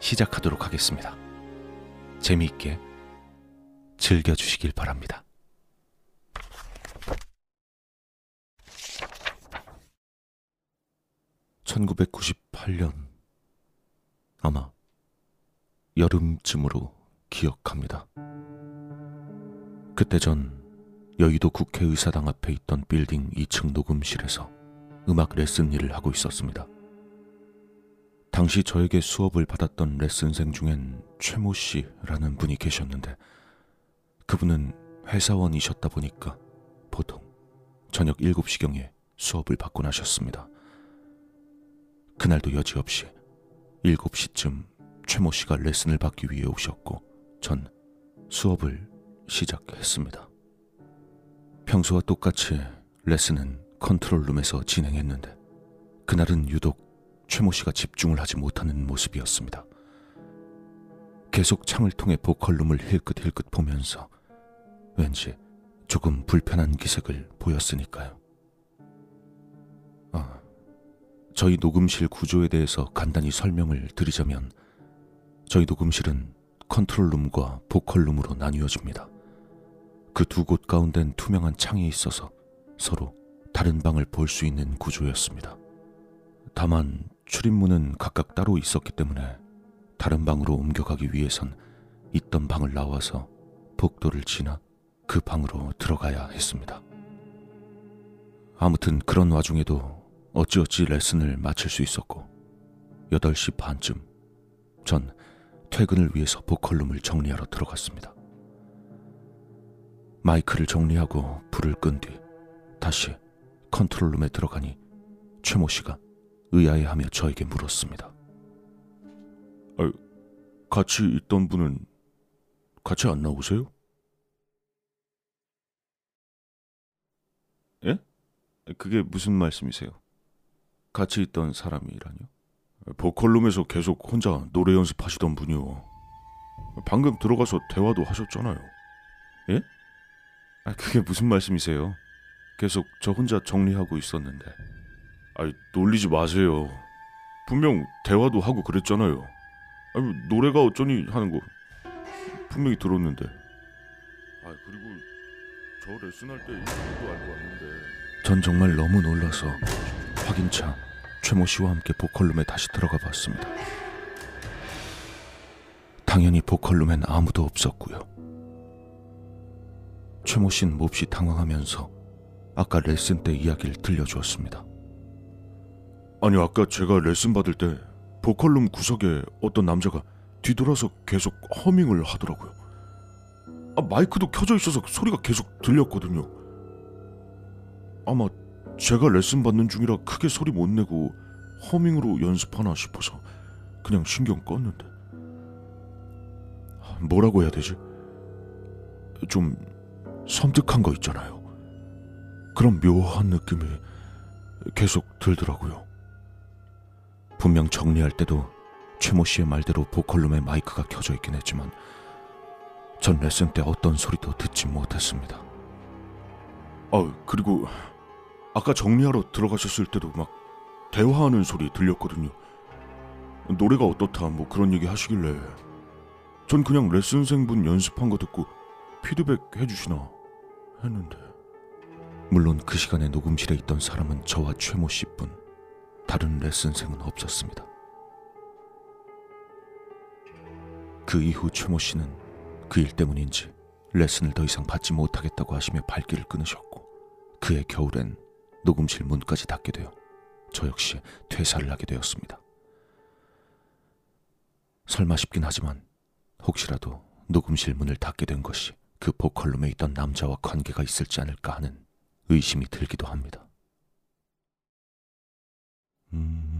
시작하도록 하겠습니다. 재미있게 즐겨주시길 바랍니다. (1998년) 아마 여름쯤으로 기억합니다. 그때 전 여의도 국회의사당 앞에 있던 빌딩 2층 녹음실에서 음악 레슨 일을 하고 있었습니다. 당시 저에게 수업을 받았던 레슨생 중엔 최모 씨라는 분이 계셨는데 그분은 회사원이셨다 보니까 보통 저녁 7시경에 수업을 받고 나셨습니다. 그날도 여지없이 7시쯤 최모 씨가 레슨을 받기 위해 오셨고 전 수업을 시작했습니다. 평소와 똑같이 레슨은 컨트롤룸에서 진행했는데 그날은 유독 최모 씨가 집중을 하지 못하는 모습이었습니다. 계속 창을 통해 보컬룸을 힐끗힐끗 보면서 왠지 조금 불편한 기색을 보였으니까요. 아, 저희 녹음실 구조에 대해서 간단히 설명을 드리자면 저희 녹음실은 컨트롤룸과 보컬룸으로 나뉘어집니다. 그 두 곳 가운데는 투명한 창이 있어서 서로 다른 방을 볼 수 있는 구조였습니다. 다만 출입문은 각각 따로 있었기 때문에 다른 방으로 옮겨가기 위해선 있던 방을 나와서 복도를 지나 그 방으로 들어가야 했습니다. 아무튼 그런 와중에도 어찌어찌 레슨을 마칠 수 있었고 8시 반쯤 전 퇴근을 위해서 보컬룸을 정리하러 들어갔습니다. 마이크를 정리하고 불을 끈 뒤 다시 컨트롤룸에 들어가니 최모 씨가 의아해하며 저에게 물었습니다. 아, 같이 있던 분은 같이 안 나오세요? 예? 그게 무슨 말씀이세요? 같이 있던 사람이라뇨? 보컬룸에서 계속 혼자 노래 연습하시던 분이요. 방금 들어가서 대화도 하셨잖아요. 예? 아, 그게 무슨 말씀이세요? 계속 저 혼자 정리하고 있었는데. 아니, 놀리지 마세요. 분명 대화도 하고 그랬잖아요. 아니, 노래가 어쩌니 하는 거 분명히 들었는데. 아, 그리고 저 레슨할 때 이것도 알고 왔는데. 전 정말 너무 놀라서 확인차 최모 씨와 함께 보컬룸에 다시 들어가 봤습니다. 당연히 보컬룸엔 아무도 없었고요. 최모 씨는 몹시 당황하면서 아까 레슨 때 이야기를 들려주었습니다. 아니 아까 제가 레슨 받을 때 보컬룸 구석에 어떤 남자가 뒤돌아서 계속 허밍을 하더라고요. 아, 마이크도 켜져 있어서 소리가 계속 들렸거든요. 아마 제가 레슨 받는 중이라 크게 소리 못 내고 허밍으로 연습하나 싶어서 그냥 신경 껐는데. 뭐라고 해야 되지? 좀 섬뜩한 거 있잖아요. 그런 묘한 느낌이 계속 들더라고요. 분명 정리할 때도 최모 씨의 말대로 보컬룸에 마이크가 켜져 있긴 했지만 전 레슨 때 어떤 소리도 듣지 못했습니다. 아 그리고 아까 정리하러 들어가셨을 때도 막 대화하는 소리 들렸거든요. 노래가 어떻다 뭐 그런 얘기 하시길래 전 그냥 레슨생분 연습한 거 듣고 피드백 해주시나 했는데 물론 그 시간에 녹음실에 있던 사람은 저와 최모 씨뿐 다른 레슨생은 없었습니다. 그 이후 최모 씨는 그 일 때문인지 레슨을 더 이상 받지 못하겠다고 하시며 발길을 끊으셨고 그해 겨울엔 녹음실 문까지 닫게 되어 저 역시 퇴사를 하게 되었습니다. 설마 싶긴 하지만 혹시라도 녹음실 문을 닫게 된 것이 그 보컬룸에 있던 남자와 관계가 있을지 않을까 하는 의심이 들기도 합니다. 음...